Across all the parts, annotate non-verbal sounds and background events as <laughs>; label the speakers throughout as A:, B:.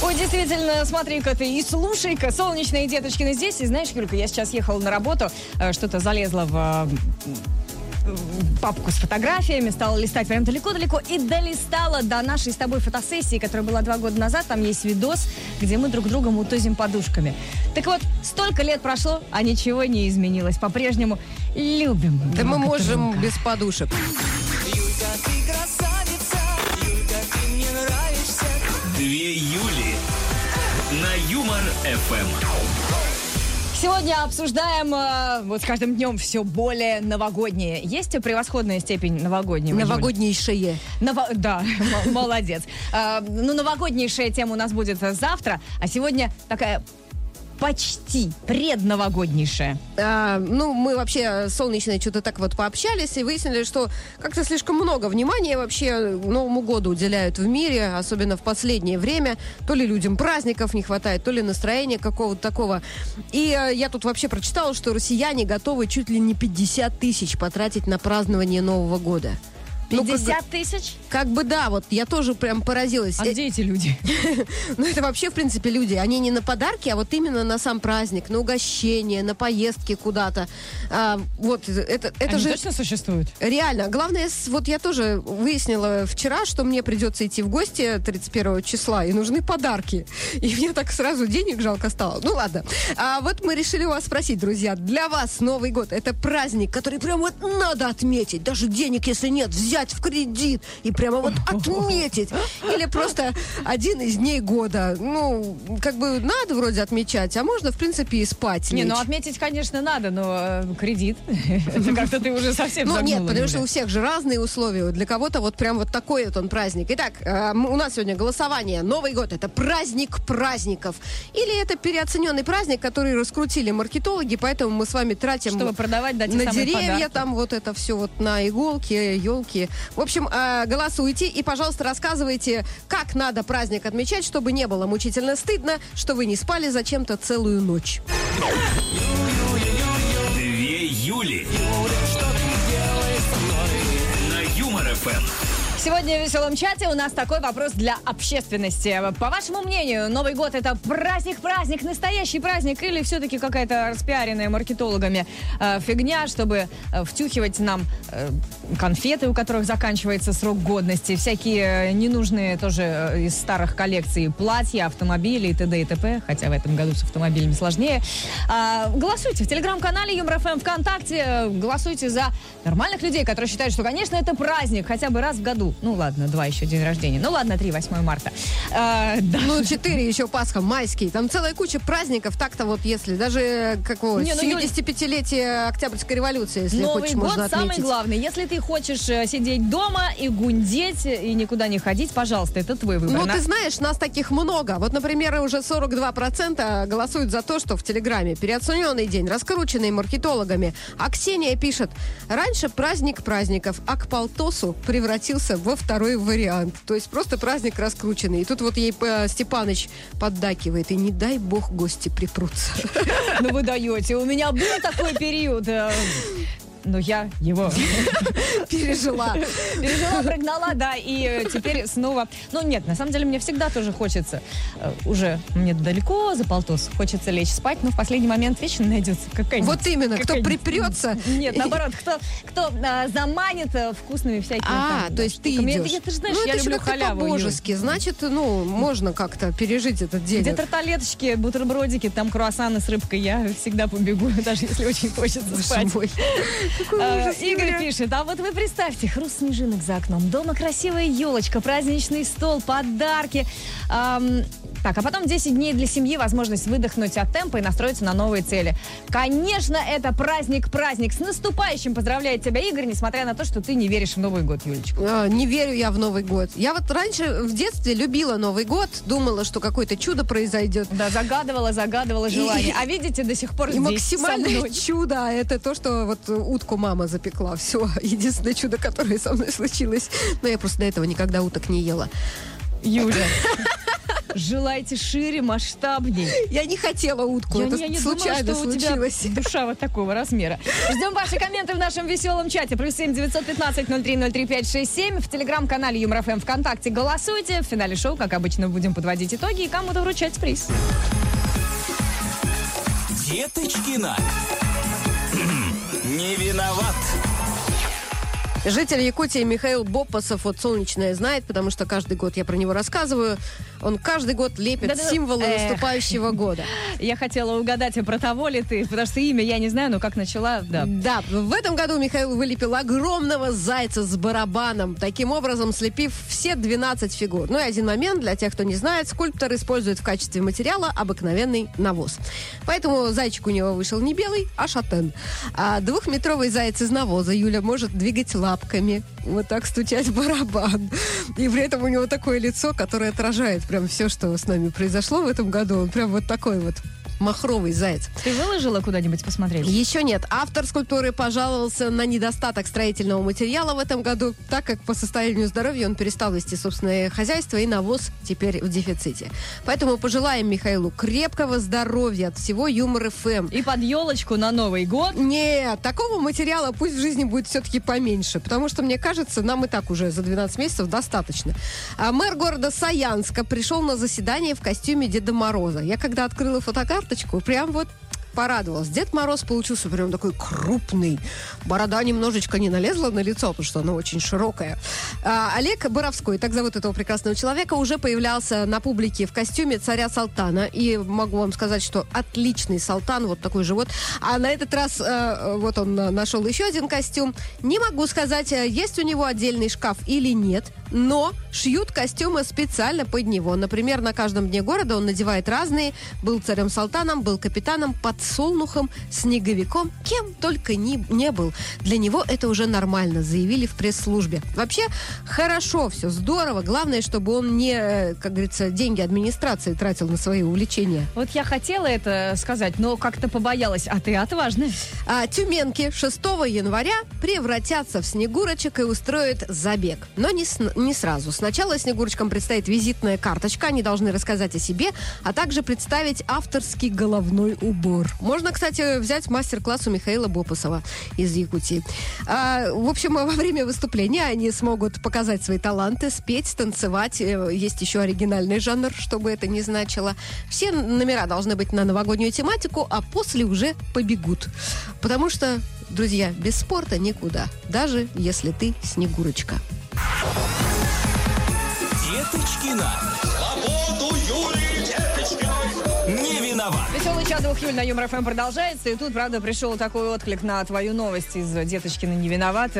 A: Ой, действительно, смотри-ка ты и слушай-ка, солнечные деточкины здесь. И знаешь, Юлька, я сейчас ехала на работу, э, что-то залезла в э, папку с фотографиями, стала листать прям далеко-далеко и долистала до нашей с тобой фотосессии, которая была два года назад. Там есть видос, где мы друг друга мутузим подушками. Так вот, столько лет прошло, а ничего не изменилось. По-прежнему любим.
B: Да мы можем
A: друга.
B: без подушек.
C: Юмор ФМ.
A: Сегодня обсуждаем э, вот с каждым днем все более новогоднее. Есть превосходная степень новогоднего?
B: Новогоднейшее.
A: Ново- Да, <laughs> молодец. А, Ну, новогоднейшая тема у нас будет завтра, а сегодня такая почти предновогоднейшая.
B: А, ну, мы вообще солнечные что-то так вот пообщались и выяснили, что как-то слишком много внимания вообще Новому году уделяют в мире, особенно в последнее время. То ли людям праздников не хватает, то ли настроения какого-то такого. И э, я тут вообще прочитала, что россияне готовы чуть ли не 50 тысяч потратить на празднование Нового года. Ну, как бы-
A: 50 тысяч?
B: как бы да, вот я тоже прям поразилась.
A: А
B: Э,
A: где эти люди? <laughs>
B: Ну, это вообще, в принципе, люди. Они не на подарки, а вот именно на сам праздник, на угощение, на поездки куда-то. А, вот, это, это
A: Они
B: же
A: точно существуют?
B: реально. Главное, вот я тоже выяснила вчера, что мне придется идти в гости 31 числа, и нужны подарки. И мне так сразу денег жалко стало. Ну, ладно. А вот мы решили у вас спросить, друзья, для вас Новый год это праздник, который прям вот надо отметить. Даже денег, если нет, взять в кредит и прямо вот <laughs> отметить. Или просто один из дней года. Ну, как бы надо вроде отмечать, а можно, в принципе, и спать.
A: Не,
B: лечь.
A: ну отметить, конечно, надо, но э, кредит. <laughs> Это как-то ты уже совсем
B: Ну нет, потому что у всех же разные условия. Для кого-то вот прям вот такой вот он праздник. Итак, э, у нас сегодня голосование. Новый год это праздник праздников. Или это переоцененный праздник, который раскрутили маркетологи, поэтому мы с вами тратим
A: Чтобы продавать, да, те
B: на деревья,
A: подарки.
B: там вот это все вот на иголки, елки. В общем, э, голосуйте и, пожалуйста, рассказывайте, как надо праздник отмечать, чтобы не было мучительно стыдно, что вы не спали зачем-то целую ночь.
C: Две Юли на Юмор ФМ.
A: Сегодня в веселом чате у нас такой вопрос для общественности. По вашему мнению, Новый год это праздник-праздник, настоящий праздник или все-таки какая-то распиаренная маркетологами э, фигня, чтобы э, втюхивать нам э, конфеты, у которых заканчивается срок годности, всякие ненужные тоже э, из старых коллекций платья, автомобили и т.д. и т.п., хотя в этом году с автомобилями сложнее. А, голосуйте в телеграм-канале Юмор ФМ ВКонтакте, э, голосуйте за нормальных людей, которые считают, что, конечно, это праздник, хотя бы раз в году. Ну ладно, два еще день рождения. Ну ладно, три, 8 марта. А, да.
B: Ну, четыре еще Пасха, майский. Там целая куча праздников. Так-то вот, если даже какого
A: Не, ну, Юль-
B: 75-летие Октябрьской революции, если
A: Новый
B: хочешь,
A: год
B: можно
A: самый
B: отметить.
A: главный. Если ты хочешь э, сидеть дома и гундеть, и никуда не ходить, пожалуйста, это твой выбор.
B: Ну,
A: На-
B: ты знаешь, нас таких много. Вот, например, уже 42% голосуют за то, что в Телеграме переоцененный день, раскрученный маркетологами. А Ксения пишет, раньше праздник праздников, а к полтосу превратился во второй вариант. То есть просто праздник раскрученный. И тут вот ей э, Степаныч поддакивает. И не дай бог гости припрутся.
A: Ну вы даете. У меня был такой период. Но я его <laughs>
B: Пережила.
A: пережила, прогнала, да, и э, теперь снова... Ну нет, на самом деле мне всегда тоже хочется. э, Уже мне далеко за полтос, хочется лечь спать, но в последний момент вечно найдется какая-нибудь...
B: Вот именно, кто припрется. <laughs>
A: Нет, наоборот, кто, кто э, заманит э, вкусными всякими...
B: А,
A: там,
B: то есть ты
A: штуками.
B: идешь.
A: Я, ты же знаешь,
B: ну,
A: я
B: это
A: люблю халяву.
B: По-божески. Значит, ну, можно как-то пережить этот день.
A: Где тарталеточки, бутербродики, там круассаны с рыбкой, я всегда побегу, <laughs> даже если очень хочется
B: Боже
A: спать.
B: мой. Ужас,
A: Игорь пишет, а вот вы представьте, хруст снежинок за окном, дома красивая елочка, праздничный стол, подарки. Так, а потом 10 дней для семьи, возможность выдохнуть от темпа и настроиться на новые цели. Конечно, это праздник-праздник. С наступающим поздравляет тебя Игорь, несмотря на то, что ты не веришь в Новый год, Юлечка.
B: А, Не верю я в Новый год. Я вот раньше в детстве любила Новый год, думала, что какое-то чудо произойдет.
A: Да, загадывала, загадывала желание. <laughs> А видите, до сих пор
B: И
A: здесь
B: максимальное чудо а это то, что вот утку мама запекла. Все, <laughs> единственное чудо, которое со мной случилось. Но я просто до этого никогда уток не ела.
A: Юля. <laughs> желайте шире, масштабней.
B: Я не хотела утку,
A: Я,
B: это
A: не- я не
B: случайно
A: думала, что у тебя
B: случилось. <laughs>
A: душа вот такого размера. Ждем ваши комменты в нашем веселом чате. Плюс семь девятьсот пятнадцать ноль три ноль три пять шесть семь. В телеграм-канале Юмор ФМ ВКонтакте голосуйте. В финале шоу, как обычно, будем подводить итоги и кому-то вручать приз.
C: Деточкина. <clears throat> Не виноват.
B: Житель Якутии Михаил Бопасов от «Солнечное» знает, потому что каждый год я про него рассказываю. Он каждый год лепит
A: Да-да-да.
B: символы
A: Эх.
B: наступающего года.
A: Я хотела угадать, а про того ли ты, потому что имя я не знаю, но как начала, да.
B: Да, в этом году Михаил вылепил огромного зайца с барабаном, таким образом слепив все 12 фигур. Ну и один момент, для тех, кто не знает, скульптор использует в качестве материала обыкновенный навоз. Поэтому зайчик у него вышел не белый, а шатен. А двухметровый заяц из навоза Юля может двигать лапками, вот так стучать барабан. И при этом у него такое лицо, которое отражает прям все, что с нами произошло в этом году. Он прям вот такой вот махровый заяц.
A: Ты выложила куда-нибудь посмотреть?
B: Еще нет. Автор скульптуры пожаловался на недостаток строительного материала в этом году, так как по состоянию здоровья он перестал вести собственное хозяйство, и навоз теперь в дефиците. Поэтому пожелаем Михаилу крепкого здоровья от всего Юмор ФМ.
A: И под елочку на Новый год.
B: Нет, такого материала пусть в жизни будет все-таки поменьше, потому что, мне кажется, нам и так уже за 12 месяцев достаточно. А мэр города Саянска пришел на заседание в костюме Деда Мороза. Я когда открыла фотокарточку, прям вот порадовалась. Дед Мороз получился прям такой крупный. Борода немножечко не налезла на лицо, потому что она очень широкая. А, Олег Боровской, так зовут этого прекрасного человека, уже появлялся на публике в костюме царя Салтана. И могу вам сказать, что отличный Салтан, вот такой же вот. А на этот раз э, вот он э, нашел еще один костюм. Не могу сказать, э, есть у него отдельный шкаф или нет, но шьют костюмы специально под него. Например, на каждом дне города он надевает разные. Был царем Салтаном, был капитаном, подсолнухом, снеговиком, кем только ни, не был. Для него это уже нормально, заявили в пресс-службе. Вообще, хорошо, все здорово. Главное, чтобы он не, э, как говорится, деньги администрации тратил на свои увлечения.
A: Вот я хотела это сказать, но как-то побоялась. А ты отважная.
B: А тюменки 6 января превратятся в снегурочек и устроят забег. Но не, с- не сразу. Сначала снегурочкам предстоит визитная карточка. Они должны рассказать о себе, а также представить авторский головной убор. Можно, кстати, взять мастер-класс у Михаила Бопасова из Якутии. А, в общем, во время выступления они смогут показать свои таланты, спеть, танцевать. Э, Есть еще оригинальный жанр, что бы это ни значило. Все номера должны быть на новогоднюю тематику, а после уже побегут. Потому что, друзья, без спорта никуда. Даже если ты снегурочка.
C: Деточкина. Свободу Юлии Деточкиной. Не виноват.
A: Веселый чат двух июля на Юмор ФМ продолжается. И тут, правда, пришел такой отклик на твою новость из «Деточкина не виноват».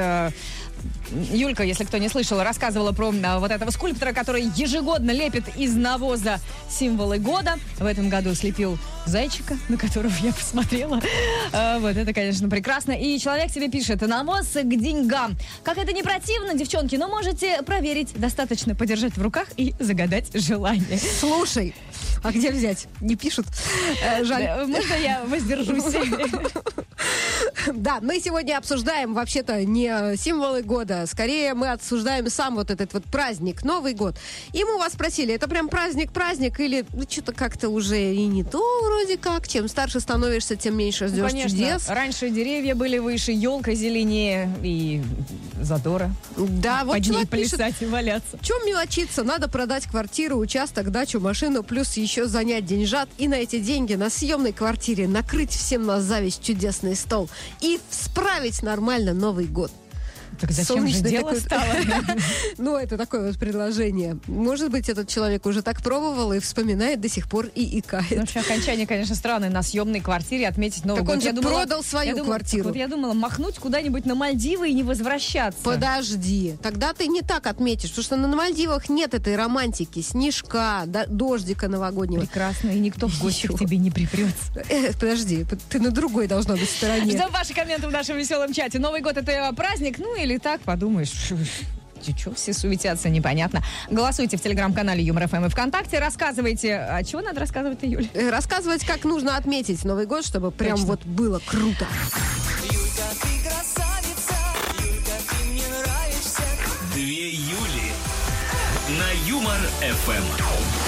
A: Юлька, если кто не слышал, рассказывала про а, вот этого скульптора, который ежегодно лепит из навоза символы года. В этом году слепил зайчика, на которого я посмотрела. А, вот это, конечно, прекрасно. И человек тебе пишет, навоз к деньгам. Как это не противно, девчонки, но можете проверить. Достаточно подержать в руках и загадать желание.
B: Слушай, а где взять? Не пишут. Э, Жаль.
A: Можно я воздержусь? <laughs> <laughs>
B: Да, мы сегодня обсуждаем вообще-то не символы года, скорее мы обсуждаем сам вот этот вот праздник, Новый год. И мы у вас спросили, это прям праздник-праздник или ну, что-то как-то уже и не то вроде как. Чем старше становишься, тем меньше
A: Ну,
B: ждешь
A: конечно.
B: чудес.
A: Раньше деревья были выше, елка зеленее и задора.
B: Да, вот
A: Под ней
B: человек пишет,
A: плясать и валяться.
B: Чем мелочиться? Надо продать квартиру, участок, дачу, машину, плюс еще занять деньжат и на эти деньги на съемной квартире накрыть всем на зависть чудесный стол и справить нормально Новый год.
A: Так зачем
B: Солнечный
A: же дело
B: такой-
A: стало? <laughs>
B: Ну, это такое вот предложение. Может быть, этот человек уже так пробовал и вспоминает до сих пор и
A: Ну,
B: икает.
A: вообще, окончание, конечно, странное. На съемной квартире отметить Новый
B: Так
A: год.
B: он же
A: Я думала-
B: продал свою
A: я думала-
B: квартиру.
A: Вот я думала, махнуть куда-нибудь на Мальдивы и не возвращаться.
B: Подожди, тогда ты не так отметишь, потому что на Мальдивах нет этой романтики, снежка, дождика новогоднего.
A: Прекрасно, и никто в гости к тебе не припрется.
B: Э, подожди, ты на другой должна быть стороне.
A: Ждем ваши комменты в нашем веселом чате. Новый год это праздник, ну или так, подумаешь. <laughs> Чего все суетятся, непонятно. Голосуйте в телеграм-канале Юмор ФМ и ВКонтакте. Рассказывайте. А чего надо рассказывать-то, Юль?
B: Э, Рассказывать, как нужно отметить Новый год, чтобы прям
A: Точно.
B: вот было круто.
D: Юлька, ты красавица, Юлька, ты мне нравишься.
C: Две Юли. На Юмор ФМ.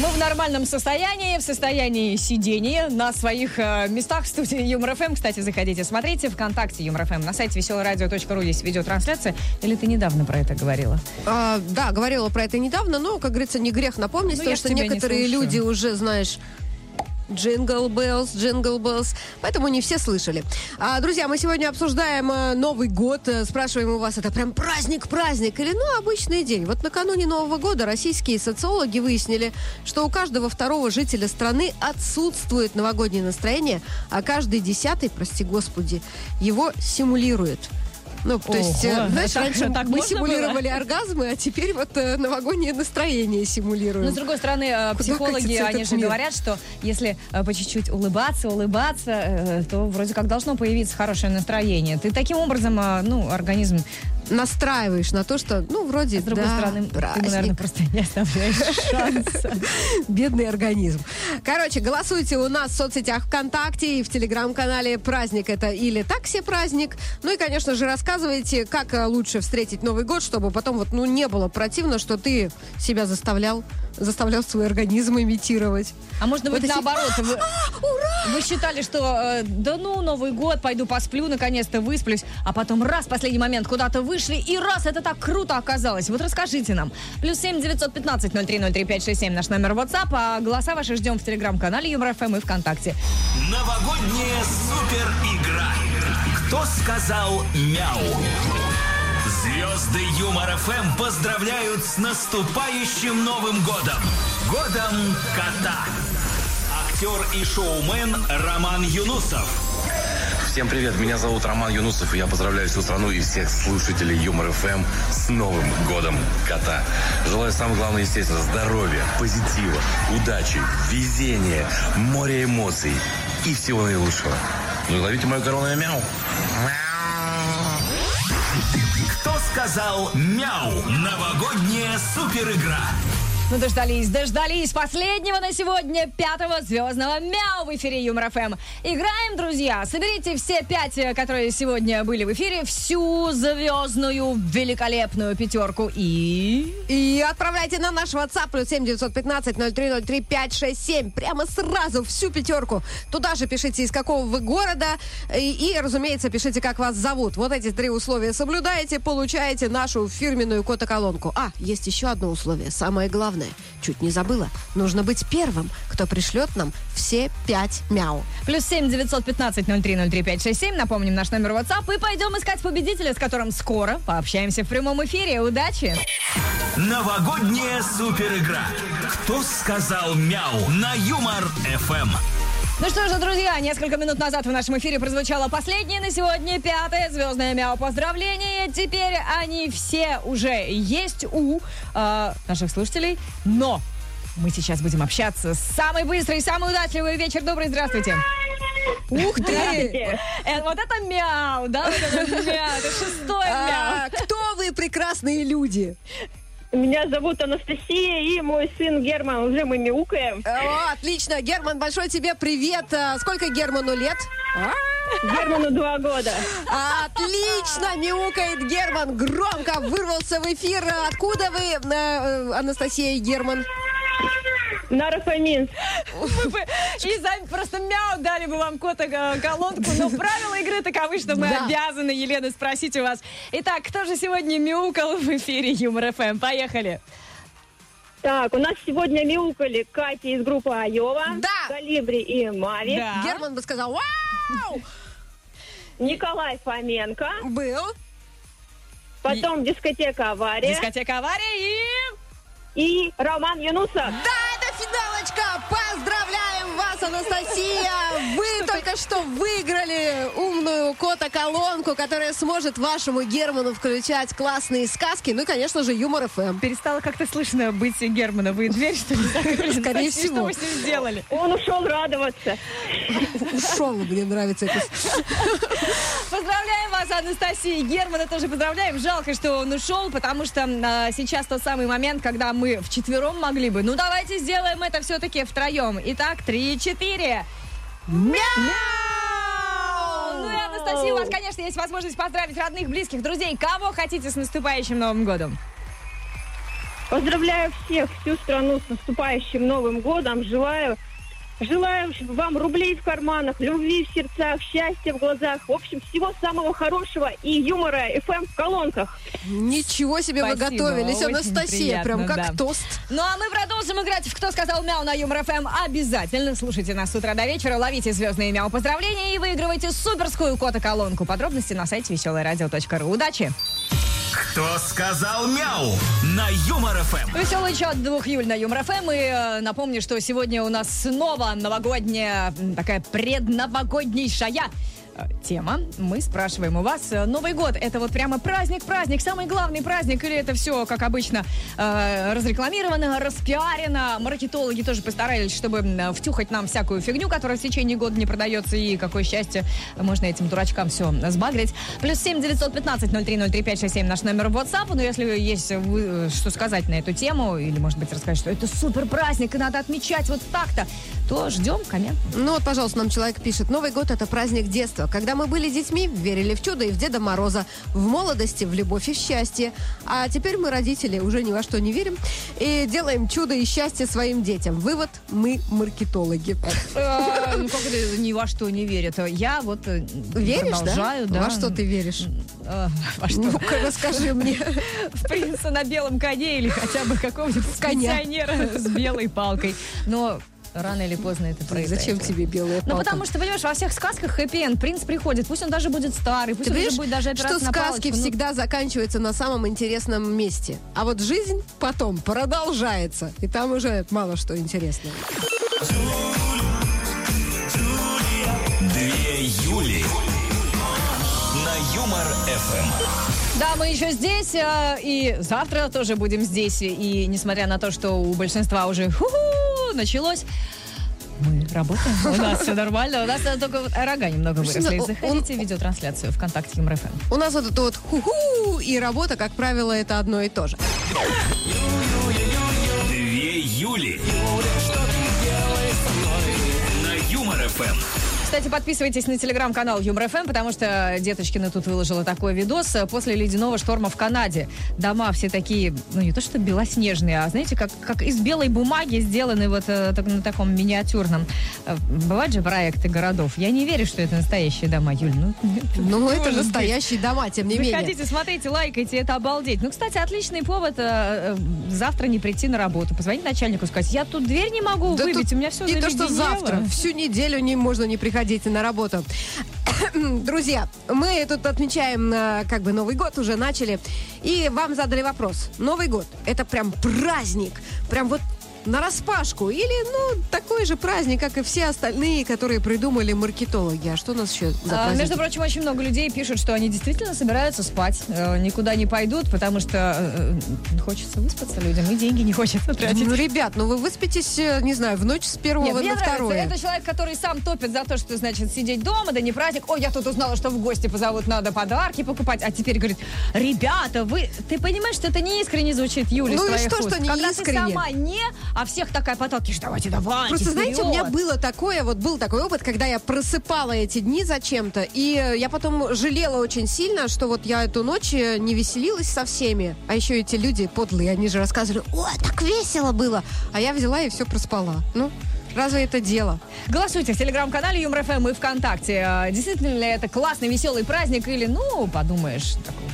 A: Мы в нормальном состоянии, в состоянии сидения на своих э, местах в студии Юмор ФМ. Кстати, заходите, смотрите ВКонтакте Юмор ФМ на сайте веселорадио.ру есть видеотрансляция. Или ты недавно про это говорила?
B: А, да, говорила про это недавно, но, как говорится, не грех напомнить,
A: Ну,
B: потому что
A: не
B: некоторые
A: слушаю.
B: люди уже, знаешь, Jingle Bells, Jingle Bells. Поэтому не все слышали. А, друзья, мы сегодня обсуждаем э, Новый год. Э, Спрашиваем у вас, это прям праздник-праздник или, ну, обычный день? Вот накануне Нового года российские социологи выяснили, что у каждого второго жителя страны отсутствует новогоднее настроение, а каждый десятый, прости господи, его симулирует. Ну, то есть, э,
A: Ого,
B: знаешь,
A: так-
B: раньше
A: так
B: мы симулировали оргазмы, а теперь вот э, новогоднее настроение симулируем.
A: Но, с другой стороны, э,
B: Куда
A: психологи, они же
B: мир?
A: говорят, что если э, по чуть-чуть улыбаться, улыбаться, э, то вроде как должно появиться хорошее настроение. Ты таким образом, э, ну, организм,
B: настраиваешь на то, что, ну, вроде,
A: с другой
B: да,
A: стороны, ты,
B: праздник,
A: наверное, просто не оставляешь <laughs> шанса.
B: бедный организм. Короче, голосуйте у нас в соцсетях ВКонтакте и в Телеграм-канале «Праздник» это или так себе праздник. Ну и, конечно же, рассказывайте, как э, лучше встретить Новый год, чтобы потом вот, ну, не было противно, что ты себя заставлял, заставлял свой организм имитировать.
A: А можно
B: Вот
A: быть наоборот. Вы, <laughs> вы считали, что э, да ну, Новый год, пойду посплю, наконец-то высплюсь, а потом раз, в последний момент куда-то вышли, и раз, это так круто оказалось. Вот расскажите нам. Плюс семь девятьсот пятнадцать ноль три ноль три пять шесть семь наш номер WhatsApp, а голоса ваши ждем в Телеграм-канале Юмор ФМ и ВКонтакте.
C: Новогодняя супер игра. Кто сказал мяу? Звезды Юмор ФМ поздравляют с наступающим Новым годом. Годом кота. Актер и шоумен Роман Юнусов.
E: Всем привет, меня зовут Роман Юнусов, и я поздравляю всю страну и всех слушателей Юмор ФМ с Новым Годом Кота. Желаю самое главное, естественно, здоровья, позитива, удачи, везения, моря эмоций и всего наилучшего. Ну и ловите мою коронную мяу.
C: Кто сказал мяу? Новогодняя супер игра.
A: Ну, дождались, дождались последнего на сегодня пятого звездного мяу в эфире Юмор ФМ. Играем, друзья. Соберите все пять, э, которые сегодня были в эфире, всю звездную великолепную пятерку и...
B: И отправляйте на наш WhatsApp плюс 7 915 0303 567. Прямо сразу всю пятерку. Туда же пишите, из какого вы города. И, и, разумеется, пишите, как вас зовут. Вот эти три условия соблюдаете, получаете нашу фирменную котоколонку. А, есть еще одно условие, самое главное. Чуть не забыла. Нужно быть первым, кто пришлет нам все пять мяу.
A: Плюс семь девятьсот пятнадцать ноль три ноль три пять шесть семь. Напомним наш номер WhatsApp и пойдем искать победителя, с которым скоро пообщаемся в прямом эфире. Удачи!
C: Новогодняя супер игра. Кто сказал мяу? На Юмор ФМ.
A: Ну что же, друзья, несколько минут назад в нашем эфире прозвучало последнее на сегодня пятое звездное мяу поздравление. Теперь они все уже есть у э, наших слушателей, но мы сейчас будем общаться с самой быстрой, самой удачливой. Вечер добрый, здравствуйте.
B: Ух ты!
A: Э, вот это мяу, да, вот это мяу, это шестое мяу.
B: А, кто вы, прекрасные люди?
F: Меня зовут Анастасия, и мой сын Герман. Уже мы мяукаем.
B: О, отлично. Герман, большой тебе привет. А, Сколько Герману лет?
F: Герману два года.
B: Отлично, мяукает Герман. Громко вырвался в эфир. Откуда вы, э, э, Анастасия и Герман?
F: Нарафаминск.
A: Мы бы и за просто мяу дали бы вам кота э, колонку, но правила игры таковы, что мы
B: Да.
A: обязаны, Елена, спросить у вас. Итак, кто же сегодня мяукал в эфире Юмор ФМ? Поехали.
F: Так, у нас сегодня мяукали Катя из группы Айова,
B: Да.
F: Калибри и Мави,
A: Да.
B: Герман бы сказал, вау!
F: Николай Фоменко,
B: Был.
F: потом дискотека Авария
A: Дискотека авария и...
F: и Роман Юнусов.
B: Да, это финалочка! Поздравляем вас, Анастасия! Вы <laughs> только что выиграли умную кота-колонку, которая сможет вашему Герману включать классные сказки, ну и, конечно же, юмор ФМ.
A: Перестало как-то слышно быть Германа. Вы дверь, что ли, <laughs> закрыли?
B: Скорее всего.
A: Что вы с ним сделали?
F: Он ушел радоваться.
B: Ушел, мне нравится это. <laughs>
A: Поздравляем вас, Анастасия и Германа тоже поздравляем. Жалко, что он ушел, потому что а, сейчас тот самый момент, когда мы вчетвером могли бы. Ну, давайте сделаем это все-таки втроем. Итак, три-четыре. Мяу! Ну и, Анастасия, у вас, конечно, есть возможность поздравить родных, близких, друзей. Кого хотите с наступающим Новым годом?
F: Поздравляю всех, всю страну с наступающим Новым годом. Желаю Желаю вам рублей в карманах, любви в сердцах, счастья в глазах. В общем, всего самого хорошего и юмора FM в колонках.
B: Ничего себе вы
A: Спасибо,
B: готовились,
A: очень
B: Анастасия, прям
A: приятно,
B: как
A: да.
B: тост.
A: Ну а мы продолжим играть в «Кто сказал мяу» на Юмор ФМ. Обязательно слушайте нас с утра до вечера, ловите звездные мяу поздравления и выигрывайте суперскую кота-колонку. Подробности на сайте веселорадио.ру. Удачи!
C: Кто сказал мяу на Юмор ФМ?
A: Веселый чат Две Юли на Юмор ФМ. И э, напомню, что сегодня у нас снова новогодняя, такая предновогоднейшая тема. Мы спрашиваем у вас, э, Новый год, это вот прямо праздник-праздник, самый главный праздник, или это все, как обычно, э, разрекламировано, распиарено? Маркетологи тоже постарались, чтобы втюхать нам всякую фигню, которая в течение года не продается, и какое счастье, можно этим дурачкам все сбагрить. Плюс 7 915 0303 567 наш номер в WhatsApp. Но если есть э, что сказать на эту тему, или, может быть, рассказать, что это супер праздник, и надо отмечать вот так-то, то ждем коммент.
B: Ну вот, пожалуйста, нам человек пишет. Новый год – это праздник детства. Когда мы были детьми, верили в чудо и в Деда Мороза. В молодости в любовь и в счастье. А теперь мы, родители, уже ни во что не верим. И делаем чудо и счастье своим детям. Вывод – мы маркетологи.
A: Э, Ну, как это ни во что не верят. Я вот э,
B: Веришь,
A: продолжаю,
B: да? Во что ты веришь?
A: Э, Во что?
B: Ну-ка, расскажи мне. <laughs>
A: В принца на белом коне или хотя бы какого-нибудь
B: Коня.
A: с белой палкой. Но рано или поздно это произойдет.
B: Зачем тебе белая
A: Ну,
B: палка?
A: потому что, понимаешь, во всех сказках хэппи-энд. Принц приходит, пусть он даже будет старый, пусть
B: Ты
A: он
B: видишь,
A: даже будет даже
B: что сказки
A: палочку, ну,
B: всегда заканчиваются на самом интересном месте. А вот жизнь потом продолжается. И там уже мало что интересного.
C: Две Юли на Юмор ФМ.
A: Да, мы еще здесь, э, и завтра тоже будем здесь. И несмотря на то, что у большинства уже ху-ху, началось, мы работаем, у нас все нормально, у нас э, только рога немного выросли.
B: Ну,
A: Заходите в видеотрансляцию ВКонтакте Юмор ФМ.
B: У нас вот это вот ху-ху и работа, как правило, это одно и то же.
C: Две Юли на Юмор ФМ.
A: Кстати, подписывайтесь на телеграм-канал Юмор ФМ, потому что Деточкина тут выложила такой видос после ледяного шторма в Канаде. Дома все такие, ну не то что белоснежные, а знаете, как, как из белой бумаги сделаны вот э, так- на таком миниатюрном. Э, Бывают же проекты городов. Я не верю, что это настоящие дома, Юль. Ну,
B: Ну, это
A: может быть.
B: настоящие дома, тем не менее.
A: Заходите, смотрите, лайкайте, это обалдеть. Ну, кстати, отличный повод э, э, завтра не прийти на работу. Позвонить начальнику, сказать, я тут дверь не могу
B: Да
A: выбить, у меня все
B: Не то, что завтра. Всю неделю не можно не приходить на работу. <coughs> Друзья, мы тут отмечаем э, как бы Новый год, уже начали. И вам задали вопрос. Новый год – это прям праздник. Прям вот на распашку. Или, ну, такой же праздник, как и все остальные, которые придумали маркетологи. А что у нас еще за
A: А, между прочим, очень много людей пишут, что они действительно собираются спать, э, никуда не пойдут, потому что э, э, хочется выспаться людям, и деньги не хочется тратить.
B: Ну, ребят, ну вы выспитесь, э, не знаю, в ночь с первого
A: Нет, мне
B: на
A: нравится.
B: второе.
A: Это человек, который сам топит за то, что, значит, сидеть дома, да не праздник. Ой, я тут узнала, что в гости позовут, надо подарки покупать. А теперь говорит, ребята, вы... Ты понимаешь, что это не искренне звучит, Юля,
B: Ну и что,
A: уст?
B: что не
A: Когда
B: искренне?
A: ты сама не, а всех такая подталкиваешь, давайте, давайте,
B: Просто, знаете, у меня
A: вперед.
B: было такое, вот был такой опыт, когда я просыпала эти дни зачем-то, и я потом жалела очень сильно, что вот я эту ночь э, не веселилась со всеми. А еще эти люди подлые, они же рассказывали, о, так весело было. А я взяла и все проспала. Ну, разве это дело?
A: Голосуйте в телеграм-канале Юмор ФМ и ВКонтакте. А, Действительно ли это классный, веселый праздник или, ну, подумаешь, такой,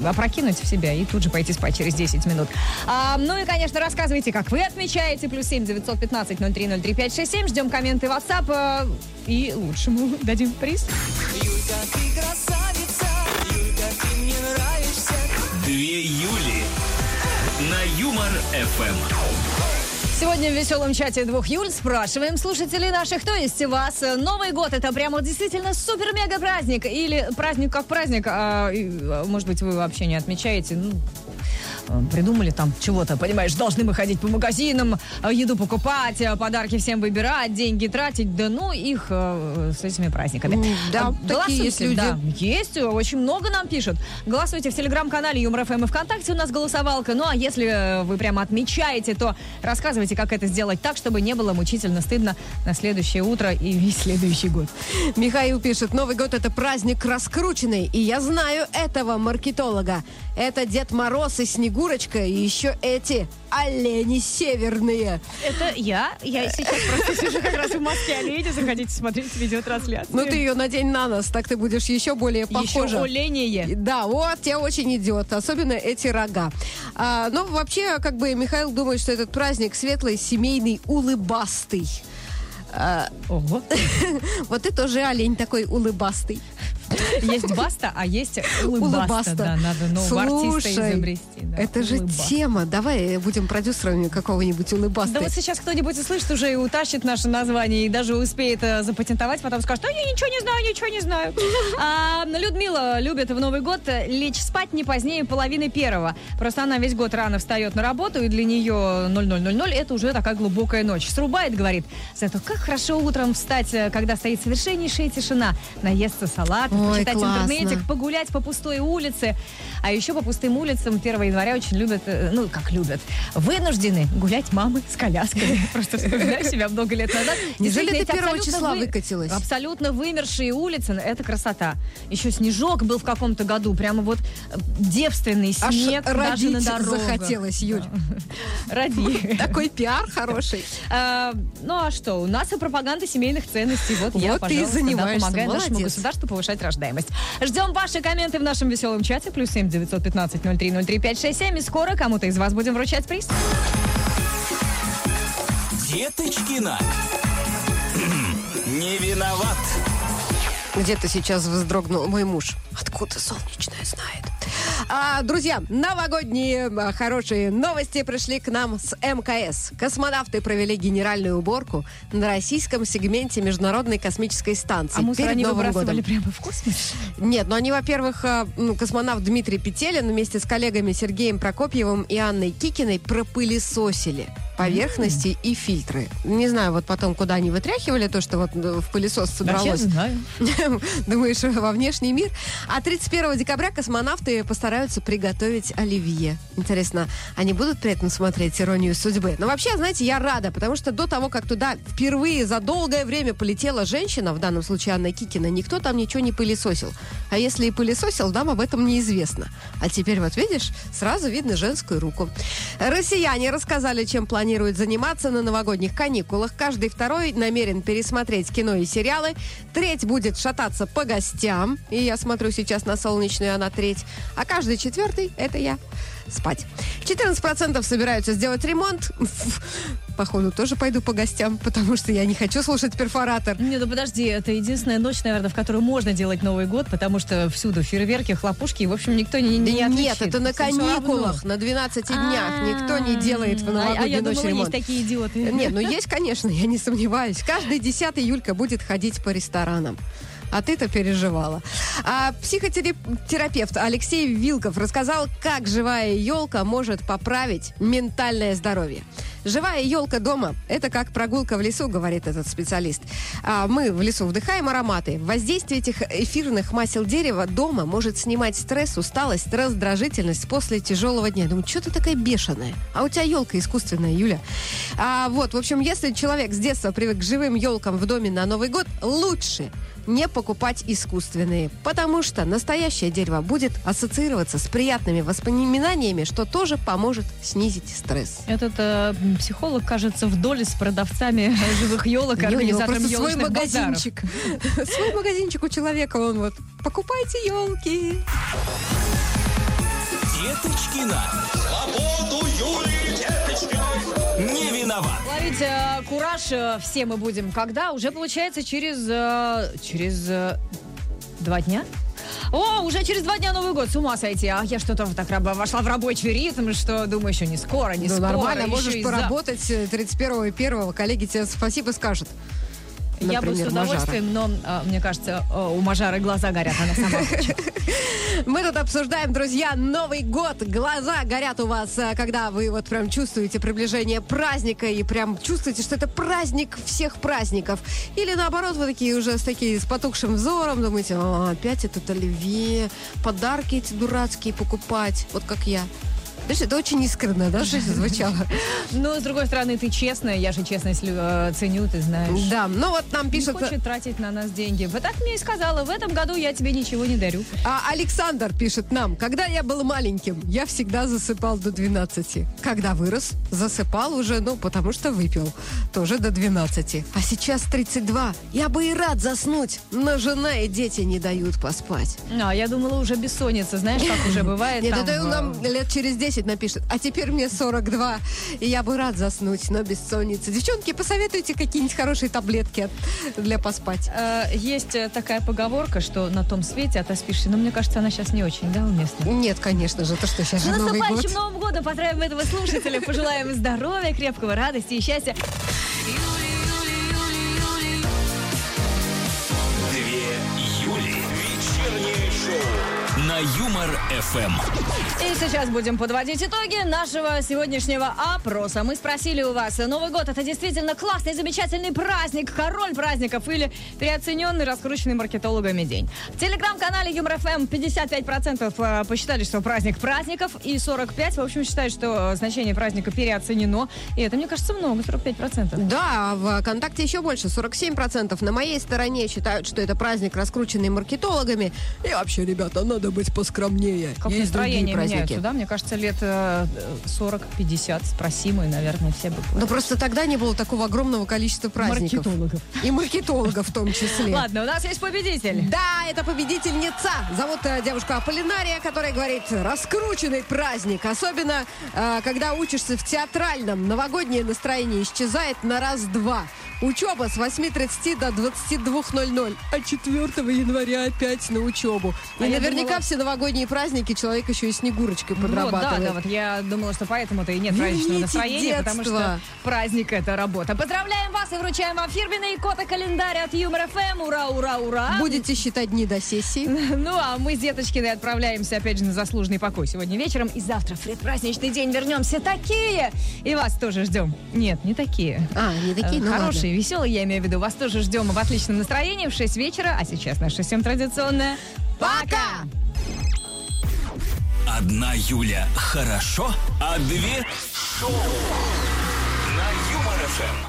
A: м, опрокинуть в себя и тут же пойти спать через 10 минут. А, ну и, конечно, рассказывайте, как вы отмечаете. Плюс 7 915 0303 567. Ждем комменты в WhatsApp. а, И лучшему <laughs> дадим приз.
D: Юлька, ты красавица, Юлька, ты мне нравишься.
C: Две Юли на Юмор ФМ.
A: Сегодня в веселом чате двух Юль спрашиваем слушателей наших, кто есть у вас. Э, Новый год, это прямо действительно супер-мега праздник или праздник как праздник, а, а, может быть вы вообще не отмечаете, ну, придумали там чего-то, понимаешь, должны мы ходить по магазинам, э, еду покупать, э, подарки всем выбирать, деньги тратить, да ну их э, с этими праздниками.
B: Да,
A: А,
B: такие есть люди.
A: да, есть, очень много нам пишут. Голосуйте в телеграм-канале Юмор ФМ и ВКонтакте, у нас голосовалка. Ну, а если э, вы прямо отмечаете, то рассказывайте, как это сделать так, чтобы не было мучительно стыдно на следующее утро и весь <laughs> следующий год.
B: Михаил пишет, Новый год это праздник раскрученный, и я знаю этого маркетолога. Это Дед Мороз и Снегурочка Снегурочка и еще эти олени северные.
A: Это я. Я сейчас просто сижу как раз в маске оленя. Заходите смотреть видеотрансляцию.
B: Ну ты ее надень на нос, так ты будешь еще более похожа.
A: Еще оленее.
B: Да, вот, тебе очень идет, особенно эти рога. А, ну, вообще, как бы Михаил думает, что этот праздник светлый, семейный, улыбастый. А,
A: Ого. <laughs>
B: вот ты тоже олень такой улыбастый.
A: Есть баста, а есть улыбаста.
B: Улыбаста.
A: Да, надо нового артиста
B: Слушай,
A: изобрести. да,
B: Это же
A: улыбаста.
B: тема. Давай будем продюсерами какого-нибудь улыбасты.
A: Да вот сейчас кто-нибудь услышит уже и утащит наше название, и даже успеет э, запатентовать, потом скажет, а я ничего не знаю, ничего не знаю. <laughs> А, Людмила любит в Новый год лечь спать не позднее половины первого. Просто она весь год рано встает на работу, и для нее 0000 это уже такая глубокая ночь. Срубает, говорит, зато как хорошо утром встать, э, когда стоит совершеннейшая тишина. Наесться салат, почитать
B: классно.
A: интернетик, погулять по пустой улице. А еще по пустым улицам 1 января очень любят, э, ну, как любят, вынуждены гулять мамы с колясками. <laughs> Просто вспоминаю себя много лет назад.
B: Неужели ты
A: эти
B: 1
A: абсолютно
B: числа
A: вы-
B: выкатилась?
A: Абсолютно вымершие улицы, это красота. Еще снежок был в каком-то году, прямо вот э, девственный
B: Аж
A: снег даже на дорогах.
B: захотелось, Юль. <laughs>
A: Ради.
B: Такой пиар хороший. <laughs>
A: А, Ну а что, у нас и пропаганда семейных ценностей. Вот, я, пожалуйста, помогаю нашему государству повышать рождаемость. Ждем ваши комменты в нашем веселом чате. Плюс семь девятьсот пятнадцать ноль три ноль три пять шесть семь. И скоро кому-то из вас будем вручать приз.
C: Деточкина. Не виноват.
B: Где-то сейчас вздрогнул мой муж. Откуда солнечное знает? А, друзья, новогодние а, хорошие новости пришли к нам с МКС. Космонавты провели генеральную уборку на российском сегменте Международной космической станции
A: А мусор
B: перед
A: они
B: Новым годом.
A: прямо в космос?
B: Нет, ну они, во-первых, а, ну, космонавт Дмитрий Петелин вместе с коллегами Сергеем Прокопьевым и Анной Кикиной пропылесосили поверхности и фильтры. Не знаю, вот потом, куда они вытряхивали то, что вот э, в пылесос собралось.
A: знаю. <laughs>
B: Думаешь, во внешний мир? А 31 декабря космонавты постараются приготовить оливье. Интересно, они будут при этом смотреть «Иронию судьбы»? Но вообще, знаете, я рада, потому что до того, как туда впервые за долгое время полетела женщина, в данном случае Анна Кикина, никто там ничего не пылесосил. А если и пылесосил, нам об этом неизвестно. А теперь вот видишь, сразу видно женскую руку. Россияне рассказали, чем планируют заниматься на новогодних каникулах. Каждый второй намерен пересмотреть кино и сериалы. Треть будет шататься по гостям. И я смотрю сейчас на солнечную, она треть. А каждый четвертый — это я. Спать. 14% собираются сделать ремонт. Походу, тоже пойду по гостям, потому что я не хочу слушать перфоратор.
A: Не, ну подожди, это единственная ночь, наверное, в которой можно делать Новый год, потому что всюду фейерверки, хлопушки, и, в общем, никто не, не
B: Нет,
A: отвечает.
B: это на каникулах, на 12 днях. Никто не делает в
A: А-
B: новогоднюю
A: А я
B: ночь ремонт.
A: есть такие идиоты.
B: Нет, ну есть, конечно, я не сомневаюсь. Каждый десятый Юлька будет ходить по ресторанам. А ты-то переживала. А психотерапевт Алексей Вилков рассказал, как живая елка может поправить ментальное здоровье. Живая елка дома – это как прогулка в лесу, говорит этот специалист. А мы в лесу вдыхаем ароматы. Воздействие этих эфирных масел дерева дома может снимать стресс, усталость, раздражительность после тяжелого дня. Я думаю, что ты такая бешеная? А у тебя елка искусственная, Юля. А вот, в общем, если человек с детства привык к живым елкам в доме на Новый год, лучше не покупать искусственные, потому что настоящее дерево будет ассоциироваться с приятными воспоминаниями, что тоже поможет снизить стресс.
A: Этот э, психолог, кажется, в доле с продавцами <laughs> живых елок, организатором
B: свой
A: елочных базаров.
B: магазинчик. Свой магазинчик у человека, он вот, покупайте елки.
C: Деточкина. Свободу Юлии Деточкиной. Не виноват.
A: Ловить э, кураж э, все мы будем. Когда? Уже получается через... э, через э, два дня? О, уже через два дня Новый год, с ума сойти. А я что-то так вошла в рабочий ритм, что думаю, еще не скоро, не
B: Ну,
A: скоро.
B: нормально, можешь поработать э, 31 и 1 коллеги тебе спасибо скажут.
A: Я бы с
B: Например,
A: удовольствием, но э, мне кажется, у Мажары глаза горят, она сама. <laughs>
B: Мы тут обсуждаем, друзья, Новый год. Глаза горят у вас, э, когда вы вот прям чувствуете приближение праздника и прям чувствуете, что это праздник всех праздников. Или наоборот, вы такие уже с таким с потухшим взором думаете, «А, опять этот оливье, подарки эти дурацкие покупать, вот как я. Знаешь, это очень искренне, да, что звучало? <laughs>
A: Но, с другой стороны, ты честная, я же честность э, ценю, ты знаешь.
B: Да, ну вот нам
A: Не
B: пишет...
A: хочет тратить на нас деньги. Вот так мне и сказала, в этом году я тебе ничего не дарю.
B: А Александр пишет нам, когда я был маленьким, я всегда засыпал до 12. Когда вырос, засыпал уже, ну, потому что выпил. Тоже до 12. А сейчас 32. Я бы и рад заснуть, но жена и дети не дают поспать.
A: А, я думала, уже бессонница, знаешь, как уже <laughs> бывает.
B: Нет, это
A: э,
B: нам лет через 10 напишет. А теперь мне 42, и я бы рад заснуть, но бессонница. Девчонки, посоветуйте какие-нибудь хорошие таблетки от- для поспать.
A: э, Есть э, такая поговорка, что на том свете отоспишься. Но мне кажется, она сейчас не очень, да, уместна?
B: Нет, конечно же, то что сейчас же Новый год.
A: наступающим Новым годом поздравим этого слушателя, пожелаем здоровья, крепкого радости и счастья.
C: На Юмор ФМ.
A: И сейчас будем подводить итоги нашего сегодняшнего опроса. Мы спросили у вас, Новый год это действительно классный, замечательный праздник, король праздников или переоцененный, раскрученный маркетологами день. В телеграм-канале Юмор ФМ 55% э, посчитали, что праздник праздников, и 45% в общем считают, что значение праздника переоценено. И это, мне кажется, много, 45%.
B: Да, в ВКонтакте еще больше, 47%. На моей стороне считают, что это праздник, раскрученный маркетологами. И вообще, ребята, надо быть поскромнее.
A: Как
B: Есть другие
A: настроение
B: праздники.
A: меняются, да? Мне кажется, лет э, 40-50 спросим, и, наверное, все бы...
B: Но просто тогда не было такого огромного количества праздников.
A: Маркетологов.
B: И маркетологов в том числе.
A: Ладно, у нас есть победитель.
B: Да, это победительница. Зовут э, девушка Аполлинария, которая говорит, раскрученный праздник. Особенно, э, когда учишься в театральном. Новогоднее настроение исчезает на раз-два. Учеба с 8.30 до 22.00. А 4 января опять на учебу. И
A: А
B: наверняка
A: думала-
B: все новогодние праздники человек еще и снегурочкой
A: Вот, да,
B: подрабатывает.
A: да, вот я думала, что поэтому-то и нет праздничного настроения, потому что
B: детство.
A: праздник это работа. Поздравляем вас и вручаем вам фирменный кота-календарь от Юмор ФМ. Ура, ура, ура!
B: Будете считать дни до сессии. <laughs>
A: Ну, а мы с Деточкиной отправляемся опять же на заслуженный покой сегодня вечером. И завтра в предпраздничный день вернемся такие. И вас тоже ждем. Нет, не такие.
B: А, не такие,
A: Э,
B: ну
A: Хорошие, веселые, я имею в виду. Вас тоже ждем в отличном настроении в 6 вечера. А сейчас наша всем традиционная.
B: Пока!
C: Одна Юля хорошо, а две шоу на Юмор ФМ.